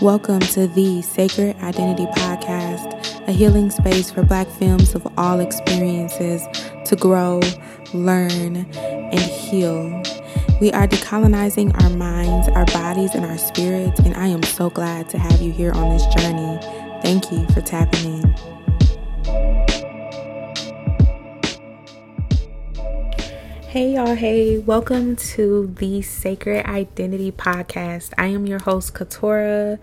Welcome to the Sacred Identity Podcast, a healing space for Black femmes of all experiences to grow, learn, and heal. We are decolonizing our minds, our bodies, and our spirits, and I am so glad to have you here on this journey. Thank you for tapping in. Hey, y'all. Hey, welcome to the Sacred Identity Podcast. I am your host, Katora.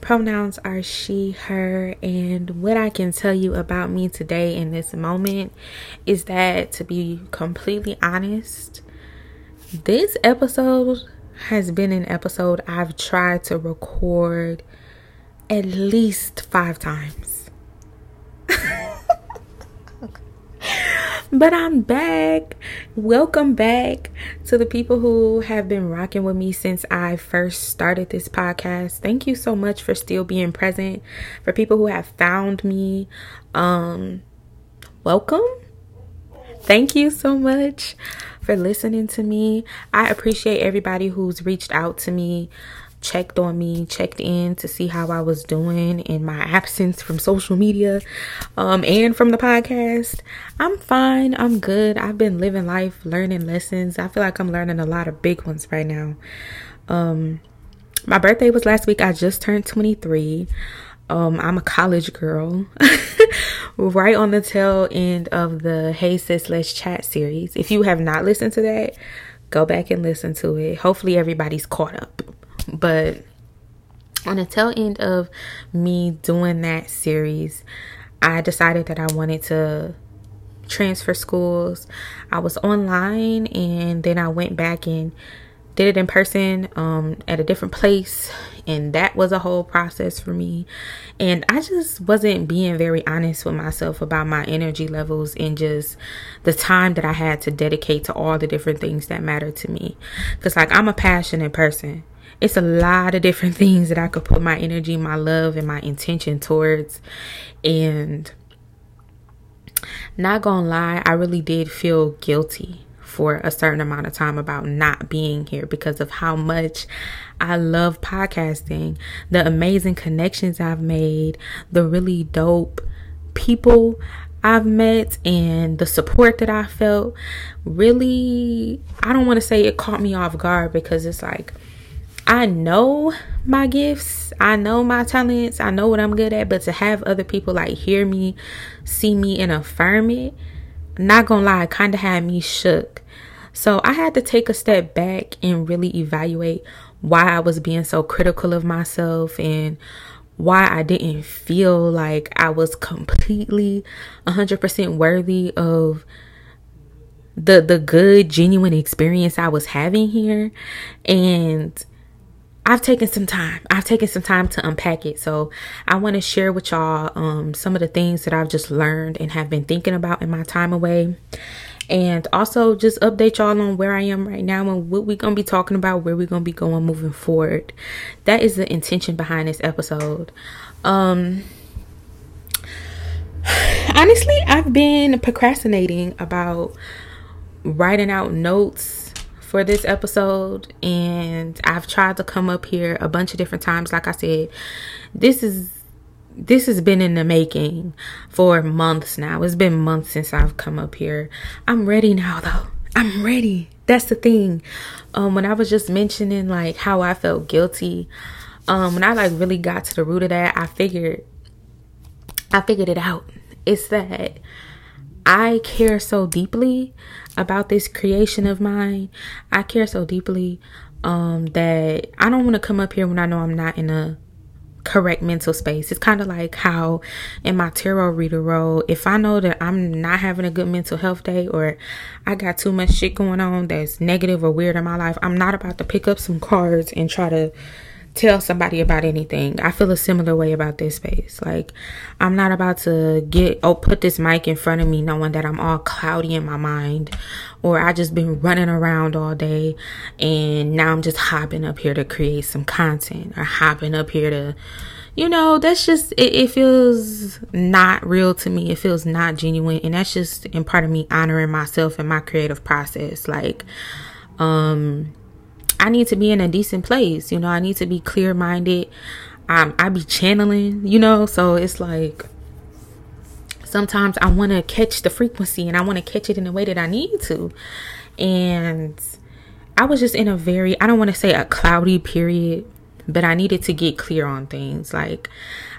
Pronouns are she, her, and what I can tell you about me today in this moment is that to be completely honest, this episode has been an episode I've tried to record at least five times. But I'm back. Welcome back to the people who have been rocking with me since I first started this podcast. Thank you so much for still being present. For people who have found me, um welcome. Thank you so much for listening to me. I appreciate everybody who's reached out to me checked on me, checked in to see how I was doing in my absence from social media um, and from the podcast. I'm fine. I'm good. I've been living life, learning lessons. I feel like I'm learning a lot of big ones right now. Um, my birthday was last week. I just turned 23. Um, I'm a college girl, right on the tail end of the Hey Sis Let's Chat series. If you have not listened to that, go back and listen to it. Hopefully, everybody's caught up. But on the tail end of me doing that series, I decided that I wanted to transfer schools. I was online and then I went back and did it in person um, at a different place. And that was a whole process for me. And i just wasn't being very honest with myself about my energy levels and just the time that i had to dedicate to all the different things that matter to me. Because like i'm a passionate person it's a lot of different things that I could put my energy, my love, and my intention towards. And not gonna lie, I really did feel guilty for a certain amount of time about not being here because of how much I love podcasting, the amazing connections I've made, the really dope people I've met, and the support that I felt. Really, I don't want to say it caught me off guard because it's like I know my gifts, I know my talents, I know what I'm good at, but to have other people like hear me, see me, and affirm it, not gonna lie, kind of had me shook. So I had to take a step back and really evaluate why I was being so critical of myself and why I didn't feel like I was completely 100% worthy of the the good genuine experience I was having here. And I've taken some time. I've taken some time to unpack it. So I want to share with y'all um, some of the things that I've just learned and have been thinking about in my time away. And also just update y'all on where I am right now and what we're going to be talking about, where we're going to be going moving forward. That is the intention behind this episode. Um, honestly, I've been procrastinating about writing out notes for this episode and I've tried to come up here a bunch of different times. Like I said this is this has been in the making for months now. It's been months since I've come up here. I'm ready now though. I'm ready. That's the thing. Um when I was just mentioning like how I felt guilty um when I like really got to the root of that I figured I figured it out. It's that I care so deeply about this creation of mine. I care so deeply um, that I don't want to come up here when I know I'm not in a correct mental space. It's kind of like how in my tarot reader role, if I know that I'm not having a good mental health day or I got too much shit going on that's negative or weird in my life, I'm not about to pick up some cards and try to tell somebody about anything. I feel a similar way about this space. Like I'm not about to get oh put this mic in front of me knowing that I'm all cloudy in my mind or I just been running around all day and now I'm just hopping up here to create some content or hopping up here to you know, that's just it, it feels not real to me. It feels not genuine and that's just in part of me honoring myself and my creative process. Like um I need to be in a decent place. You know, I need to be clear minded. I'm I be channeling, you know, so it's like sometimes I want to catch the frequency and I want to catch it in the way that I need to. And I was just in a very I don't want to say a cloudy period, but I needed to get clear on things. Like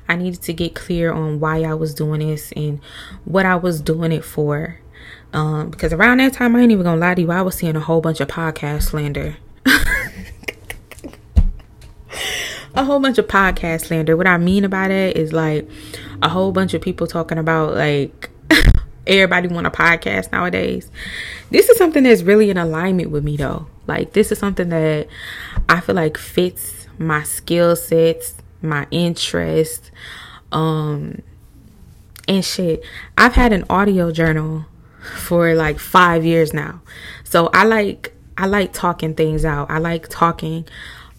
I needed to get clear on why I was doing this and what I was doing it for. Um, because around that time, I ain't even gonna lie to you, I was seeing a whole bunch of podcast slander. A whole bunch of podcast slander. What I mean about it is like a whole bunch of people talking about like everybody want a podcast nowadays. This is something that's really in alignment with me though. Like this is something that I feel like fits my skill sets, my interests, um and shit. I've had an audio journal for like 5 years now. So I like I like talking things out. I like talking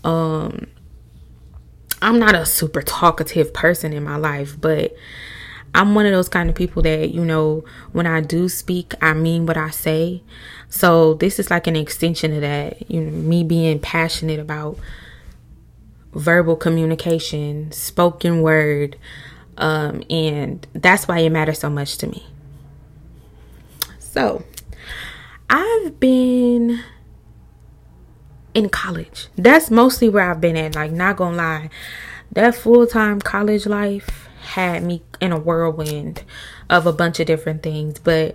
um I'm not a super talkative person in my life, but I'm one of those kind of people that, you know, when I do speak, I mean what I say. So this is like an extension of that, you know, me being passionate about verbal communication, spoken word, um, and that's why it matters so much to me. So I've been in college. That's mostly where I've been at. Like, not gonna lie, that full time college life had me in a whirlwind of a bunch of different things. But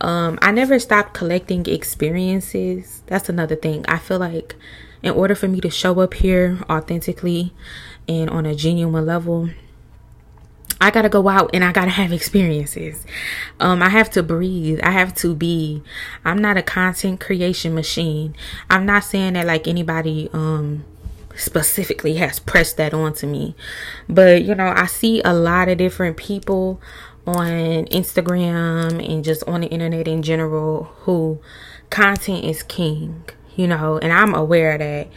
um, I never stopped collecting experiences. That's another thing. I feel like in order for me to show up here authentically and on a genuine level, I gotta go out and I gotta have experiences. Um, I have to breathe. I have to be. I'm not a content creation machine. I'm not saying that like anybody um specifically has pressed that onto me, but you know I see a lot of different people on Instagram and just on the internet in general who content is king. You know, and I'm aware of that,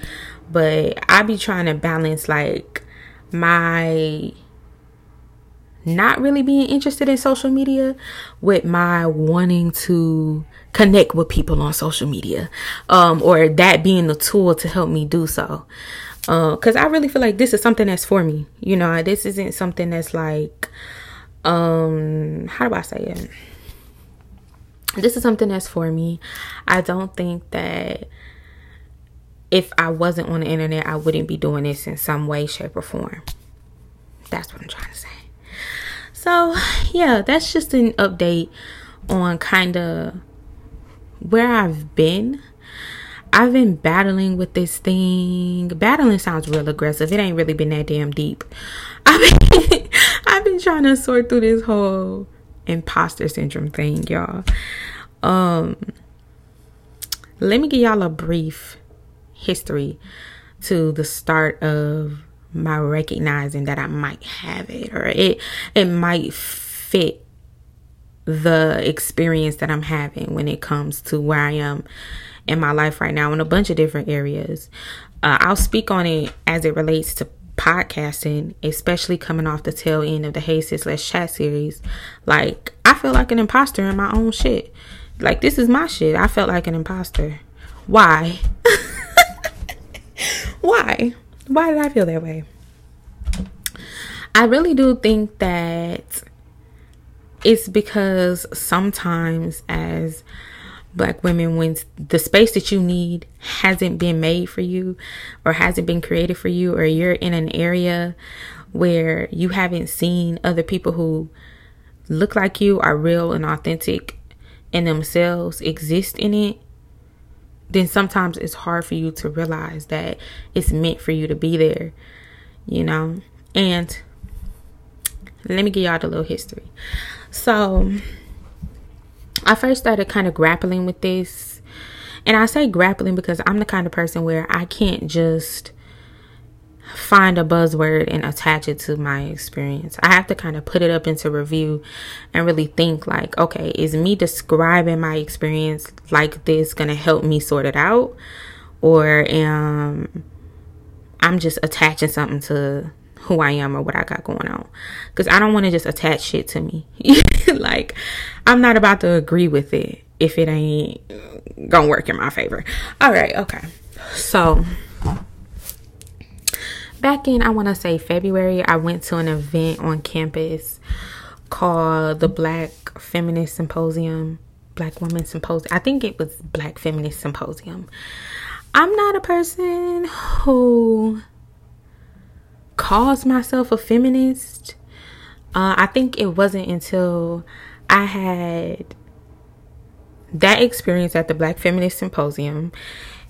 but I be trying to balance like my not really being interested in social media with my wanting to connect with people on social media um, or that being the tool to help me do so. Because uh, i really feel like this is something that's for me you know this isn't something that's like um how do i say it? This is something that's for me. I don't think that if i wasn't on the internet i wouldn't be doing this in some way shape or form. That's what i'm trying to say so, yeah, that's just an update on kind of where I've been. I've been battling with this thing. Battling sounds real aggressive. It ain't really been that damn deep. I've been, I've been trying to sort through this whole imposter syndrome thing, y'all. Um, let me give y'all a brief history to the start of my recognizing that I might have it or it it might fit the experience that I'm having when it comes to where I am in my life right now in a bunch of different areas. Uh, I'll speak on it as it relates to podcasting, especially coming off the tail end of the Hey Sis Let's Chat series. Like, I feel like an imposter in my own shit. Like, this is my shit. I felt like an imposter. Why? Why? Why did I feel that way? I really do think that it's because sometimes as black women when the space that you need hasn't been made for you or hasn't been created for you or you're in an area where you haven't seen other people who look like you are real and authentic in themselves exist in it then sometimes it's hard for you to realize that it's meant for you to be there, you know? And let me give y'all the little history. So, I first started kind of grappling with this. And I say grappling because I'm the kind of person where I can't just find a buzzword and attach it to my experience. I have to kind of put it up into review and really think like, okay, is me describing my experience like this going to help me sort it out or am I'm just attaching something to who I am or what I got going on. Cuz I don't want to just attach shit to me. like I'm not about to agree with it if it ain't going to work in my favor. All right, okay. So back in I want to say February, I went to an event on campus called the Black Feminist Symposium, Black Women Symposium. I think it was Black Feminist Symposium. I'm not a person who calls myself a feminist. Uh, I think it wasn't until I had that experience at the Black Feminist Symposium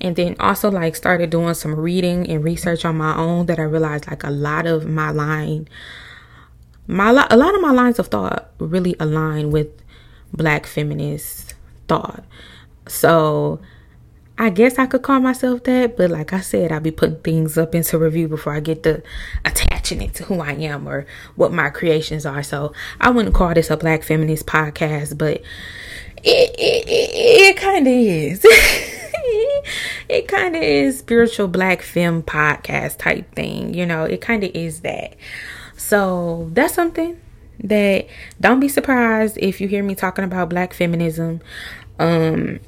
and then also like started doing some reading and research on my own that I realized like a lot of my line my a lot of my lines of thought really align with black feminist thought. So I guess I could call myself that, but like I said, I'll be putting things up into review before I get to attaching it to who I am or what my creations are. So I wouldn't call this a black feminist podcast, but it it, it, it kind of is. it kind of is spiritual black femme podcast type thing. You know, it kind of is that. So that's something that don't be surprised if you hear me talking about black feminism um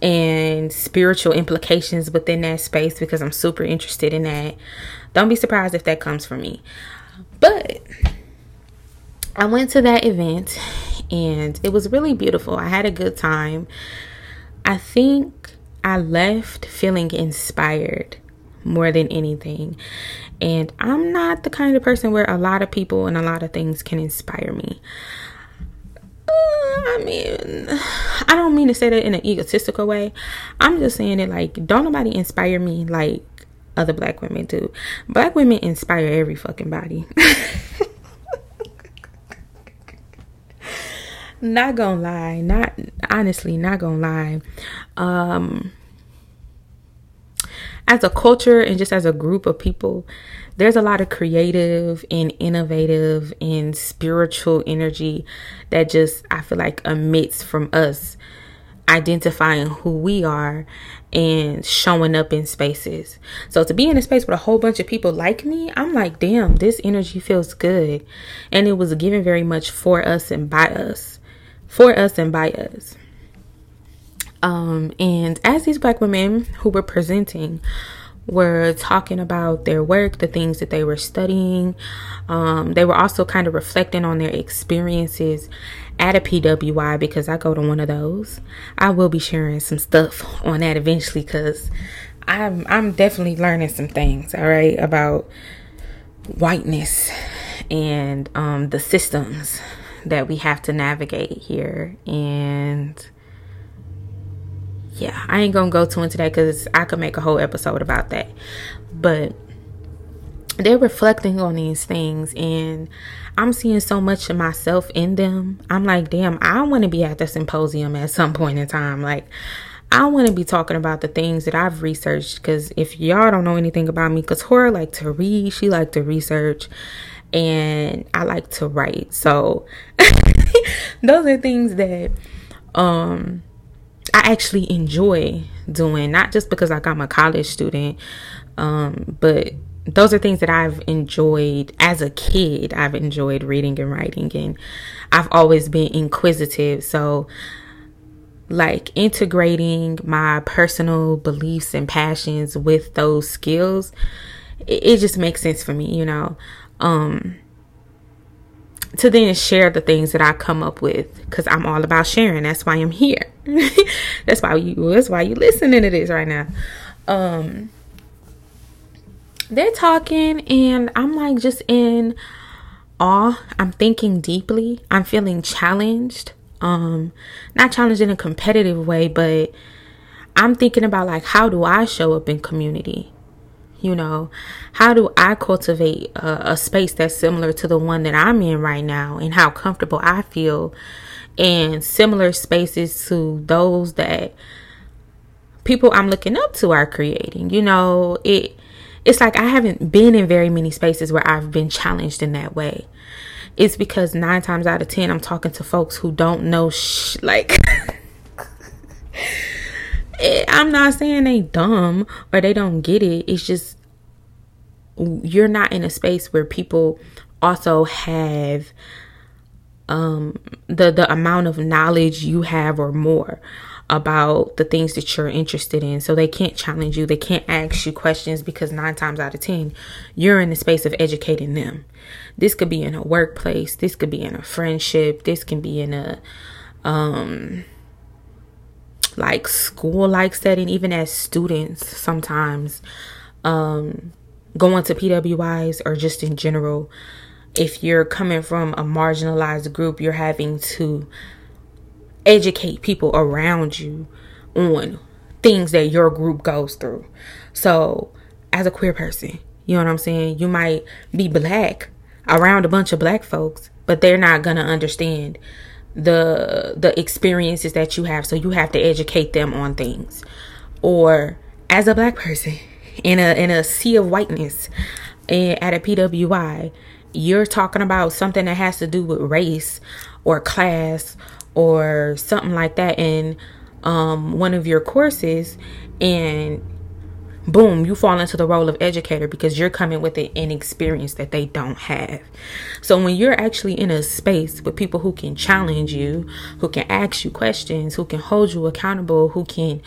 and spiritual implications within that space because I'm super interested in that. Don't be surprised if that comes from me. But I went to that event and it was really beautiful. I had a good time. I think I left feeling inspired more than anything. And I'm not the kind of person where a lot of people and a lot of things can inspire me. Uh, I mean, I don't mean to say that in an egotistical way. I'm just saying it like, don't nobody inspire me like other black women do. Black women inspire every fucking body. not gonna lie, not honestly, not gonna lie. Um, as a culture and just as a group of people, there's a lot of creative and innovative and spiritual energy that just I feel like emits from us identifying who we are and showing up in spaces. So to be in a space with a whole bunch of people like me, I'm like, damn, this energy feels good. And it was given very much for us and by us. For us and by us. Um, and as these black women who were presenting were talking about their work, the things that they were studying, um, they were also kind of reflecting on their experiences at a PWI because I go to one of those. I will be sharing some stuff on that eventually because I'm I'm definitely learning some things, all right, about whiteness and um, the systems that we have to navigate here and yeah, I ain't gonna go too into that because I could make a whole episode about that. But they're reflecting on these things and I'm seeing so much of myself in them. I'm like, damn, I want to be at the symposium at some point in time. Like, I want to be talking about the things that I've researched because if y'all don't know anything about me, because Hora like to read, she like to research, and I like to write. So those are things that um I actually enjoy doing, not just because like I'm a college student, um, but those are things that I've enjoyed as a kid. I've enjoyed reading and writing, and I've always been inquisitive. So, like integrating my personal beliefs and passions with those skills, it, it just makes sense for me, you know. Um, to then share the things that I come up with because I'm all about sharing. That's why I'm here. that's why you that's why you listening to this right now. Um they're talking and I'm like just in awe. I'm thinking deeply. I'm feeling challenged. Um not challenged in a competitive way, but I'm thinking about like how do I show up in community? You know, how do I cultivate a, a, space that's similar to the one that I'm in right now and how comfortable I feel and similar spaces to those that people I'm looking up to are creating. You know, it it's like I haven't been in very many spaces where I've been challenged in that way. It's because 9 times out of 10 I'm talking to folks who don't know sh- like I'm not saying they dumb or they don't get it. It's just you're not in a space where people also have um the the amount of knowledge you have or more. about the things that you're interested in. So they can't challenge you, they can't ask you questions because nine times out of 10, you're in the space of educating them. This could be in a workplace, this could be in a friendship, this can be in a, um, like school like setting, even as students sometimes, um, going to PWIs or just in general. If you're coming from a marginalized group, you're having to educate people around you on things that your group goes through. So, as a queer person, you know what I'm saying? You might be black around a bunch of black folks, but they're not going to understand the the experiences that you have, so you have to educate them on things. Or as a black person in a in a sea of whiteness at a PWI, you're talking about something that has to do with race or class or something like that in um, one of your courses and boom you fall into the role of educator because you're coming with an experience that they don't have. So when you're actually in a space with people who can challenge you who can ask you questions who can hold you accountable who can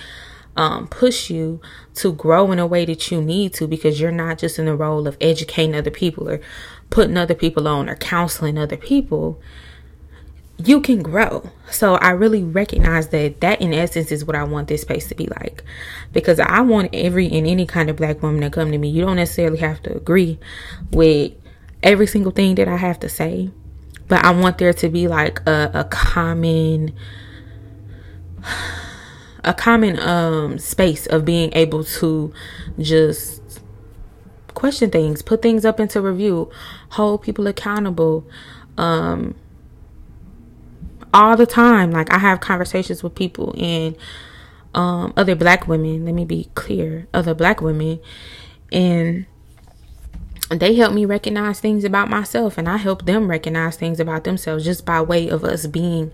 um, push you to grow in a way that you need to because you're not just in the role of educating other people or putting other people on or counseling other people you can grow. So I really recognize that that in essence is what I want this space to be like. Because I want every and any kind of black woman to come to me. You don't necessarily have to agree with every single thing that I have to say. But I want there to be like a, a common a common um space of being able to just question things, put things up into review, hold people accountable, um all the time. Like I have conversations with people and um, other black women. Let me be clear, other black women, and they help me recognize things about myself, and I help them recognize things about themselves just by way of us being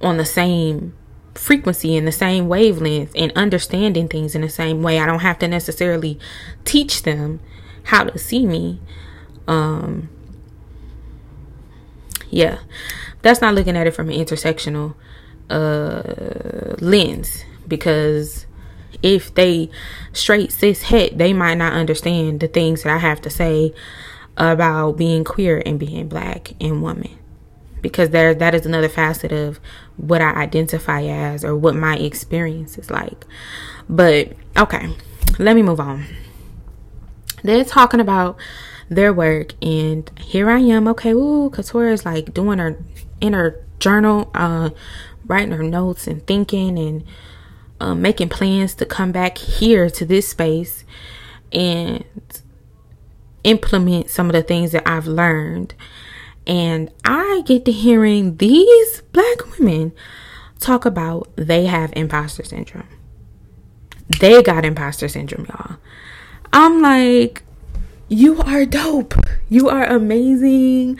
on the same frequency in the same wavelength and understanding things in the same way. I don't have to necessarily teach them how to see me. Um, yeah that's not looking at it from an intersectional uh, lens because if they straight cis het, they might not understand the things that I have to say about being queer and being black and woman. Because there that is another facet of what I identify as or what my experience is like. But okay, let me move on. They're talking about their work and here I am, okay, ooh, Couture is like doing her in her journal, uh, writing her notes and thinking and uh, making plans to come back here to this space and implement some of the things that I've learned. And I get to hearing these black women talk about they have imposter syndrome. They got imposter syndrome, y'all. I'm like, you are dope. You are amazing.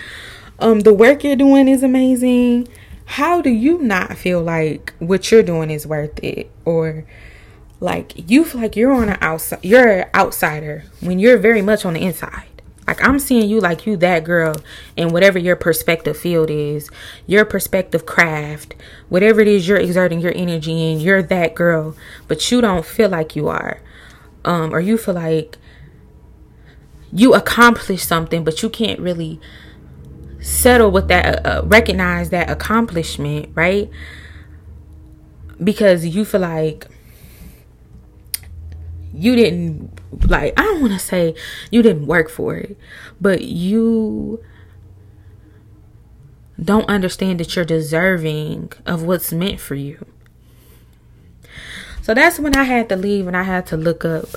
Um, the work you're doing is amazing. How do you not feel like what you're doing is worth it? Or like you feel like you're on an outside you're an outsider when you're very much on the inside. Like I'm seeing you like you that girl in whatever your perspective field is, your perspective craft, whatever it is you're exerting your energy in, you're that girl, but you don't feel like you are. Um, or you feel like you accomplished something, but you can't really settle with that, uh, uh, recognize that accomplishment, right? Because you feel like you didn't, like, I don't want to say you didn't work for it, but you don't understand that you're deserving of what's meant for you. So that's when I had to leave and I had to look up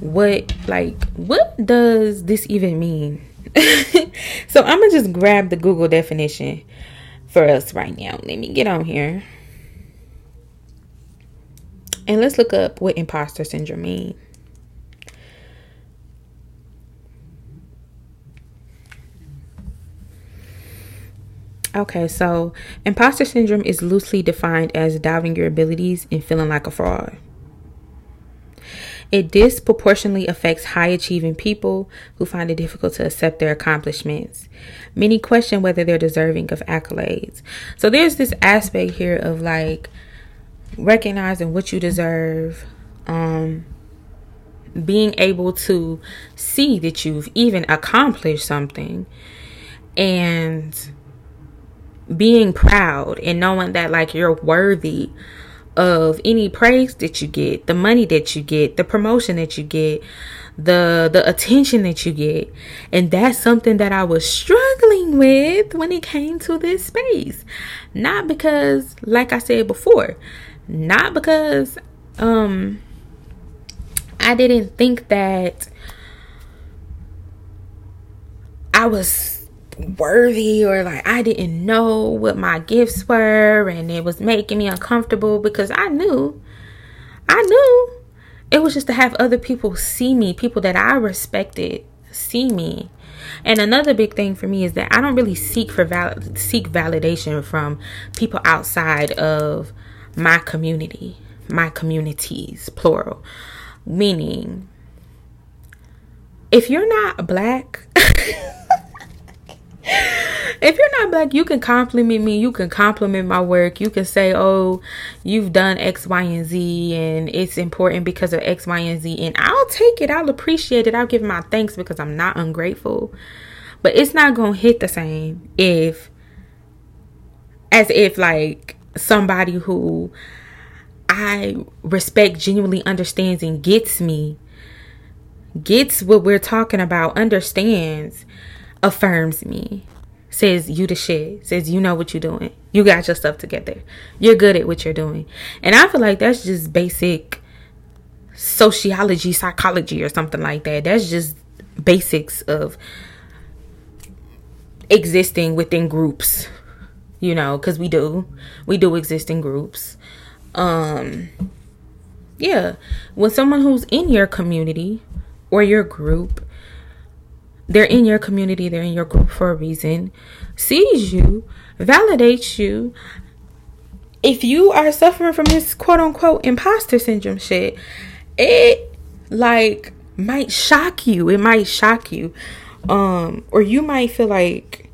what, like, what does this even mean? so I'm gonna just grab the Google definition for us right now. Let me get on here. And let's look up what imposter syndrome means. Okay, so imposter syndrome is loosely defined as doubting your abilities and feeling like a fraud. It disproportionately affects high achieving people who find it difficult to accept their accomplishments. Many question whether they're deserving of accolades. So there's this aspect here of like recognizing what you deserve, um, being able to see that you've even accomplished something, and being proud and knowing that like you're worthy of any praise that you get, the money that you get, the promotion that you get, the the attention that you get. And that's something that I was struggling with when it came to this space. Not because like I said before, not because um I didn't think that I was worthy or like I didn't know what my gifts were and it was making me uncomfortable because I knew I knew it was just to have other people see me, people that I respected see me. And another big thing for me is that I don't really seek for val- seek validation from people outside of my community, my communities, plural. Meaning if you're not black if you're not black, you can compliment me. You can compliment my work. You can say, oh, you've done X, Y, and Z, and it's important because of X, Y, and Z. And I'll take it. I'll appreciate it. I'll give my thanks because I'm not ungrateful. But it's not going to hit the same if, as if like somebody who I respect genuinely understands and gets me, gets what we're talking about, understands affirms me, says you the shit, says you know what you're doing. You got your stuff together. You're good at what you're doing. And I feel like that's just basic sociology, psychology, or something like that. That's just basics of existing within groups, you know, because we do. We do exist in groups. Um, yeah. When someone who's in your community or your group they're in your community, they're in your group for a reason, sees you, validates you. If you are suffering from this quote unquote imposter syndrome shit, it like might shock you. It might shock you. Um, or you might feel like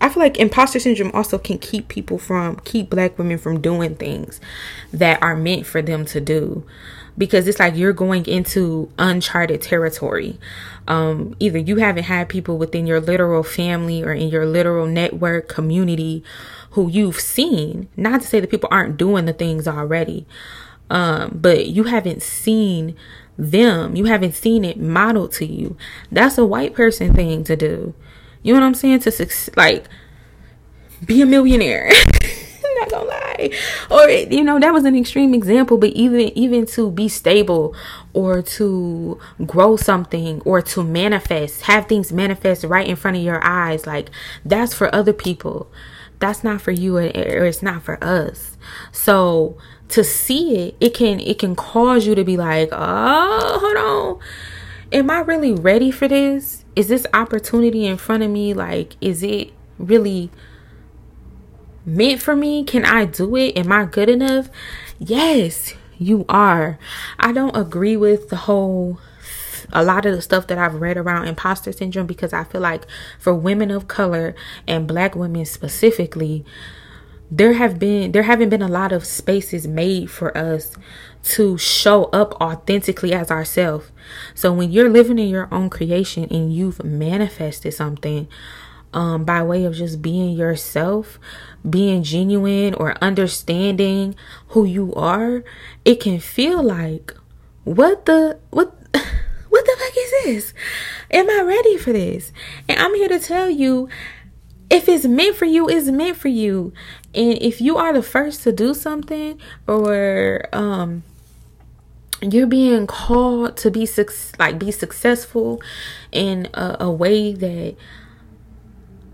I feel like imposter syndrome also can keep people from keep black women from doing things that are meant for them to do because it's like you're going into uncharted territory. Um, either you haven't had people within your literal family or in your literal network community who you've seen, not to say that people aren't doing the things already, um, but you haven't seen them, you haven't seen it modeled to you. That's a white person thing to do. You know what I'm saying? To like be a millionaire. not gonna lie. Or you know that was an extreme example but even even to be stable or to grow something or to manifest have things manifest right in front of your eyes like that's for other people. That's not for you or it's not for us. So to see it it can it can cause you to be like oh hold on. Am i really ready for this? Is this opportunity in front of me? Like is it really meant for me? Can I do it? Am I good enough? Yes, you are. I don't agree with the whole a lot of the stuff that I've read around imposter syndrome because I feel like for women of color and black women specifically, there have been there haven't been a lot of spaces made for us to show up authentically as ourselves. So when you're living in your own creation and you've manifested something um by way of just being yourself, being genuine or understanding who you are, it can feel like what the what what the fuck is this? Am I ready for this? And I'm here to tell you if it's meant for you, it's meant for you. And if you are the first to do something or um you're being called to be like be successful in a, a way that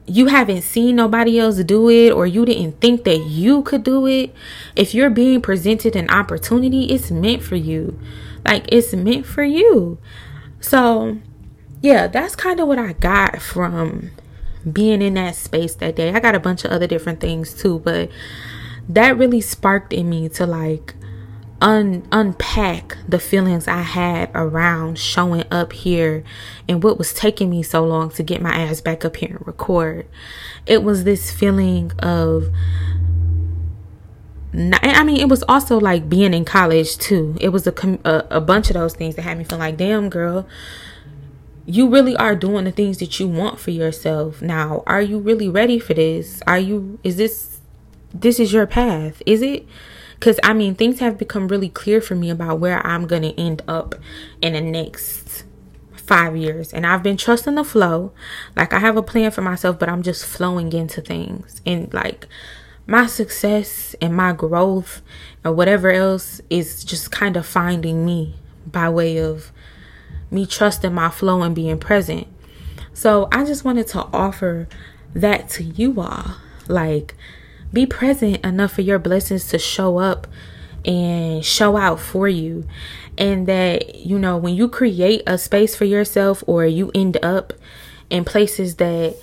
you haven't seen nobody else do it or you didn't think that you could do it, if you're being presented an opportunity, it's meant for you. Like it's meant for you. So, yeah, that's kind of what I got from being in that space that day. I got a bunch of other different things too, but that really sparked in me to like un- unpack the feelings I had around showing up here and what was taking me so long to get my ass back up here and record. It was this feeling of I mean, it was also like being in college too. It was a, a, a bunch of those things that had me feel like, damn, girl, you really are doing the things that you want for yourself. Now, are you really ready for this? Are you, is this, this is your path? Is it? Because I mean, things have become really clear for me about where I'm going to end up in the next five years. And I've been trusting the flow. Like, I have a plan for myself, but I'm just flowing into things. And like, my success and my growth and whatever else is just kind of finding me by way of me trusting my flow and being present. So I just wanted to offer that to you all. Like, be present enough for your blessings to show up and show out for you. And that, you know, when you create a space for yourself or you end up in places that,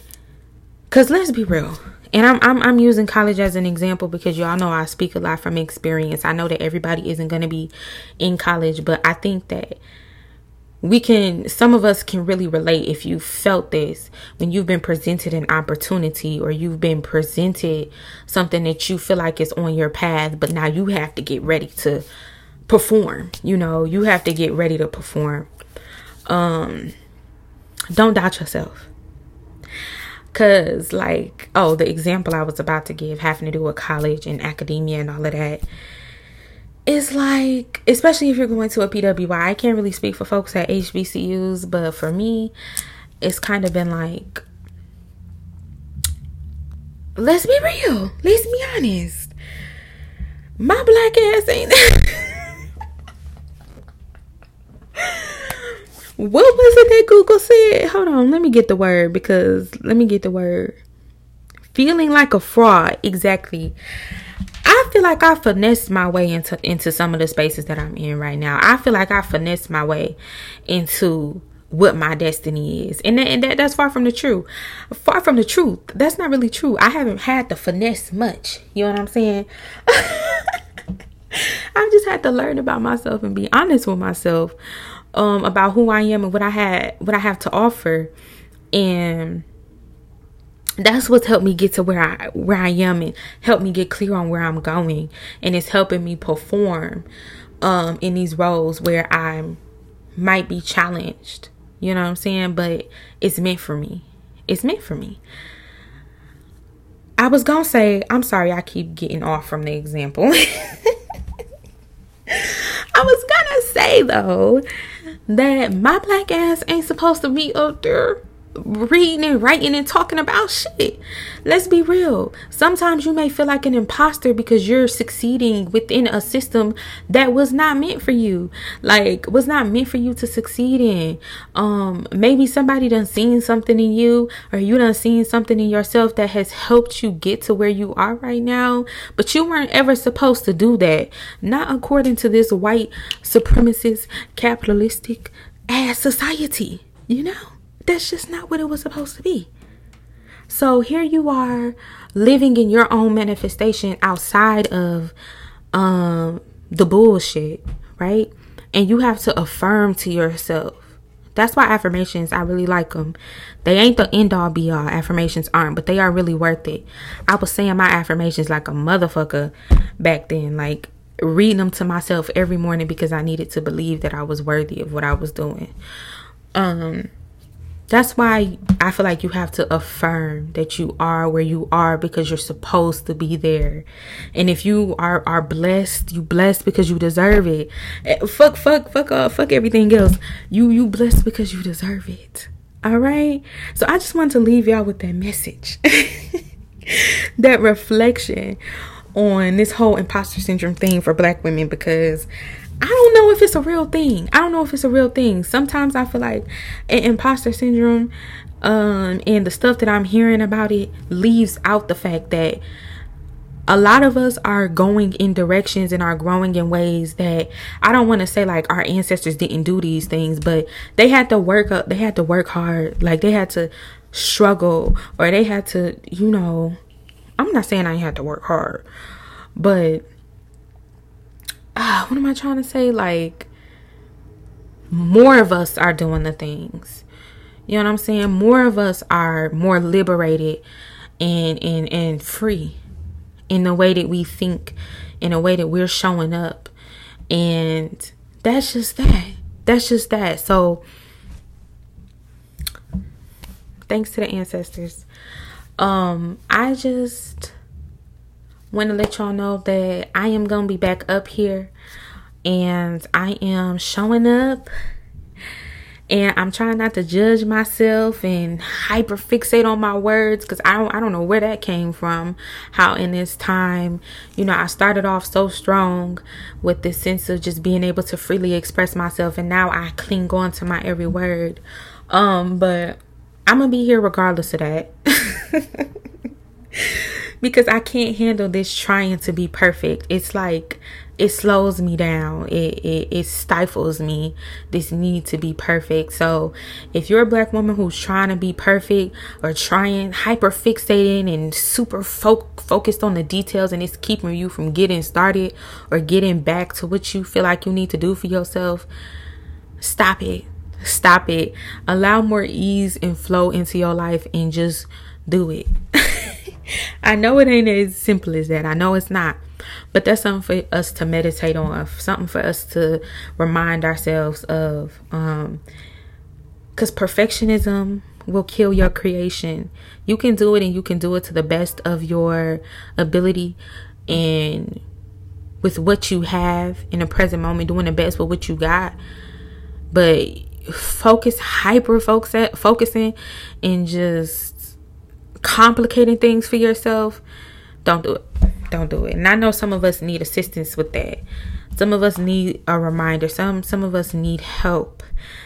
because let's be real. And I'm, I'm I'm using college as an example because y'all know I speak a lot from experience. I know that everybody isn't going to be in college, but I think that we can some of us can really relate if you felt this when you've been presented an opportunity or you've been presented something that you feel like is on your path but now you have to get ready to perform you know you have to get ready to perform. Um don't doubt yourself. Cuz like oh the example I was about to give having to do with college and academia and all of that it's like, especially if you're going to a PWI, I can't really speak for folks at HBCUs, but for me, it's kind of been like, let's be real, let's be honest. My black ass ain't. what was it that Google said? Hold on, let me get the word because let me get the word. Feeling like a fraud, exactly. I feel like I finessed my way into into some of the spaces that I'm in right now. I feel like I finessed my way into what my destiny is. And, that, and that, that's far from the truth. Far from the truth. That's not really true. I haven't had to finesse much. You know what I'm saying? I've just had to learn about myself and be honest with myself um, about who I am and what I had what I have to offer. And that's what's helped me get to where I where I am and help me get clear on where I'm going and it's helping me perform um in these roles where I might be challenged. You know what I'm saying? But it's meant for me. It's meant for me. I was gonna say, I'm sorry I keep getting off from the example. I was gonna say though that my black ass ain't supposed to be up there reading and writing and talking about shit. Let's be real. Sometimes you may feel like an imposter because you're succeeding within a system that was not meant for you. Like was not meant for you to succeed in. Um maybe somebody done seen something in you or you done seen something in yourself that has helped you get to where you are right now, but you weren't ever supposed to do that. Not according to this white supremacist capitalistic ass society, you know? That's just not what it was supposed to be. So here you are living in your own manifestation outside of um the bullshit, right? And you have to affirm to yourself. That's why affirmations, I really like them. They ain't the end all be all. Affirmations aren't, but they are really worth it. I was saying my affirmations like a motherfucker back then, like reading them to myself every morning because I needed to believe that I was worthy of what I was doing. Um that's why I feel like you have to affirm that you are where you are because you're supposed to be there. And if you are are blessed, you blessed because you deserve it. Eh, fuck fuck fuck uh, fuck everything else. You you blessed because you deserve it. All right? So I just want to leave y'all with that message. that reflection on this whole imposter syndrome thing for black women because I don't know if it's a real thing. I don't know if it's a real thing. Sometimes I feel like imposter syndrome um, and the stuff that I'm hearing about it leaves out the fact that a lot of us are going in directions and are growing in ways that I don't want to say like our ancestors didn't do these things, but they had to work up, they had to work hard, like they had to struggle or they had to, you know, I'm not saying I had to work hard, but uh, what am I trying to say? Like, more of us are doing the things. You know what I'm saying? More of us are more liberated and and and free in the way that we think in a way that we're showing up. And that's just that. That's just that. So thanks to the ancestors. Um, I just want to let y'all know that I am going to be back up here and I am showing up and I'm trying not to judge myself and hyper fixate on my words because I don't I don't know where that came from. How in this time, you know, I started off so strong with this sense of just being able to freely express myself, and now I cling on to my every word. Um, but I'm gonna be here regardless of that. because I can't handle this trying to be perfect. It's like it slows me down. It, it it stifles me. This need to be perfect. So if you're a black woman who's trying to be perfect or trying hyper fixating and super fo- focused on the details and it's keeping you from getting started or getting back to what you feel like you need to do for yourself, stop it. Stop it. Allow more ease and flow into your life and just do it. I know it ain't as simple as that. I know it's not. But that's something for us to meditate on, something for us to remind ourselves of. Um, because perfectionism will kill your creation. You can do it and you can do it to the best of your ability and with what you have in the present moment, doing the best with what you got. But focus, hyper focus, focusing and just complicating things for yourself, don't do it don't do it. And I know some of us need assistance with that. Some of us need a reminder. Some some of us need help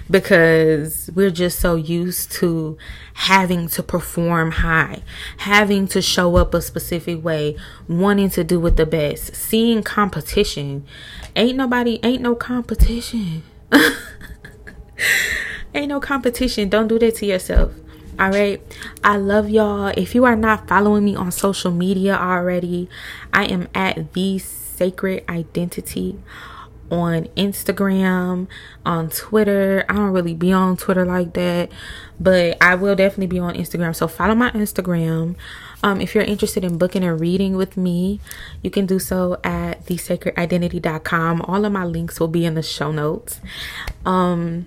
because we're just so used to having to perform high, having to show up a specific way, wanting to do it the best, seeing competition. Ain't nobody ain't no competition. ain't no competition. Don't do that to yourself. All right. I love y'all. If you are not following me on social media already, I am at the sacred identity on Instagram, on Twitter. I don't really be on Twitter like that, but I will definitely be on Instagram. So follow my Instagram. Um, if you're interested in booking a reading with me, you can do so at thesacredidentity.com. All of my links will be in the show notes. Um,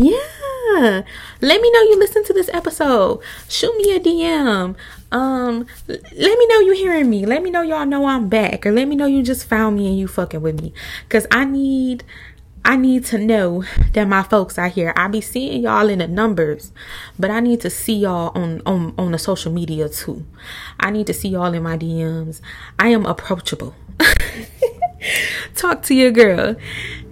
yeah let me know you listen to this episode shoot me a dm um let me know you hearing me let me know y'all know i'm back or let me know you just found me and you fucking with me because i need I need to know that my folks are here. I be seeing y'all in the numbers, but I need to see y'all on on on the social media too. I need to see y'all in my DMs. I am approachable. Talk to your girl.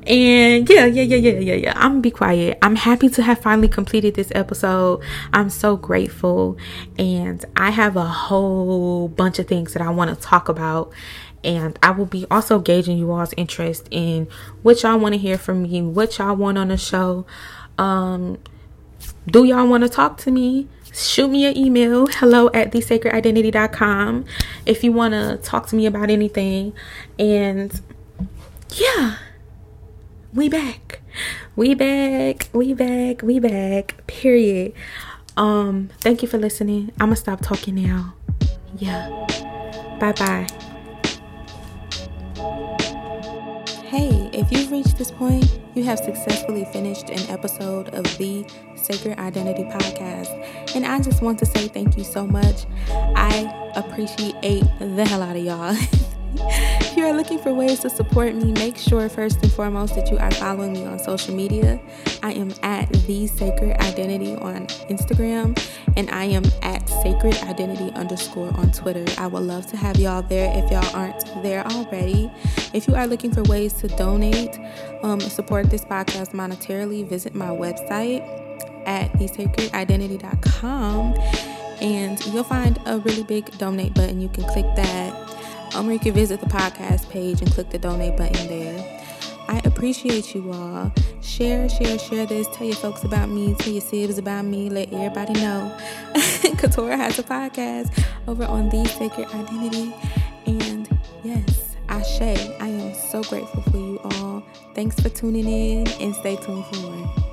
And yeah, yeah, yeah, yeah, yeah, yeah. I'm gonna be quiet. I'm happy to have finally completed this episode. I'm so grateful. And I have a whole bunch of things that I want to talk about. And I will be also gauging you all's interest in what y'all want to hear from me, what y'all want on the show. Um, do y'all want to talk to me? Shoot me an email, hello at thesacredidentity.com if you want to talk to me about anything. And yeah we back. We back. We back. We back. Period. Um, thank you for listening. I'm gonna stop talking now. Yeah. Bye bye. Hey, if you've reached this point, you have successfully finished an episode of the Sacred Identity Podcast. And I just want to say thank you so much. I appreciate the hell out of y'all. if you are looking for ways to support me, make sure first and foremost that you are following me on social media. I am at the Sacred Identity on Instagram, and I am at Sacred Identity underscore on Twitter. I would love to have y'all there if y'all aren't there already. If you are looking for ways to donate, um, support this podcast monetarily, visit my website at thesacredidentity.com and you'll find a really big donate button. You can click that um, or you can visit the podcast page and click the donate button there. I appreciate you all. Share, share, share this. Tell your folks about me. Tell your sibs about me. Let everybody know. Katora has a podcast over on The Sacred Identity. And yes, Ashe, I am so grateful for you all. Thanks for tuning in and stay tuned for more.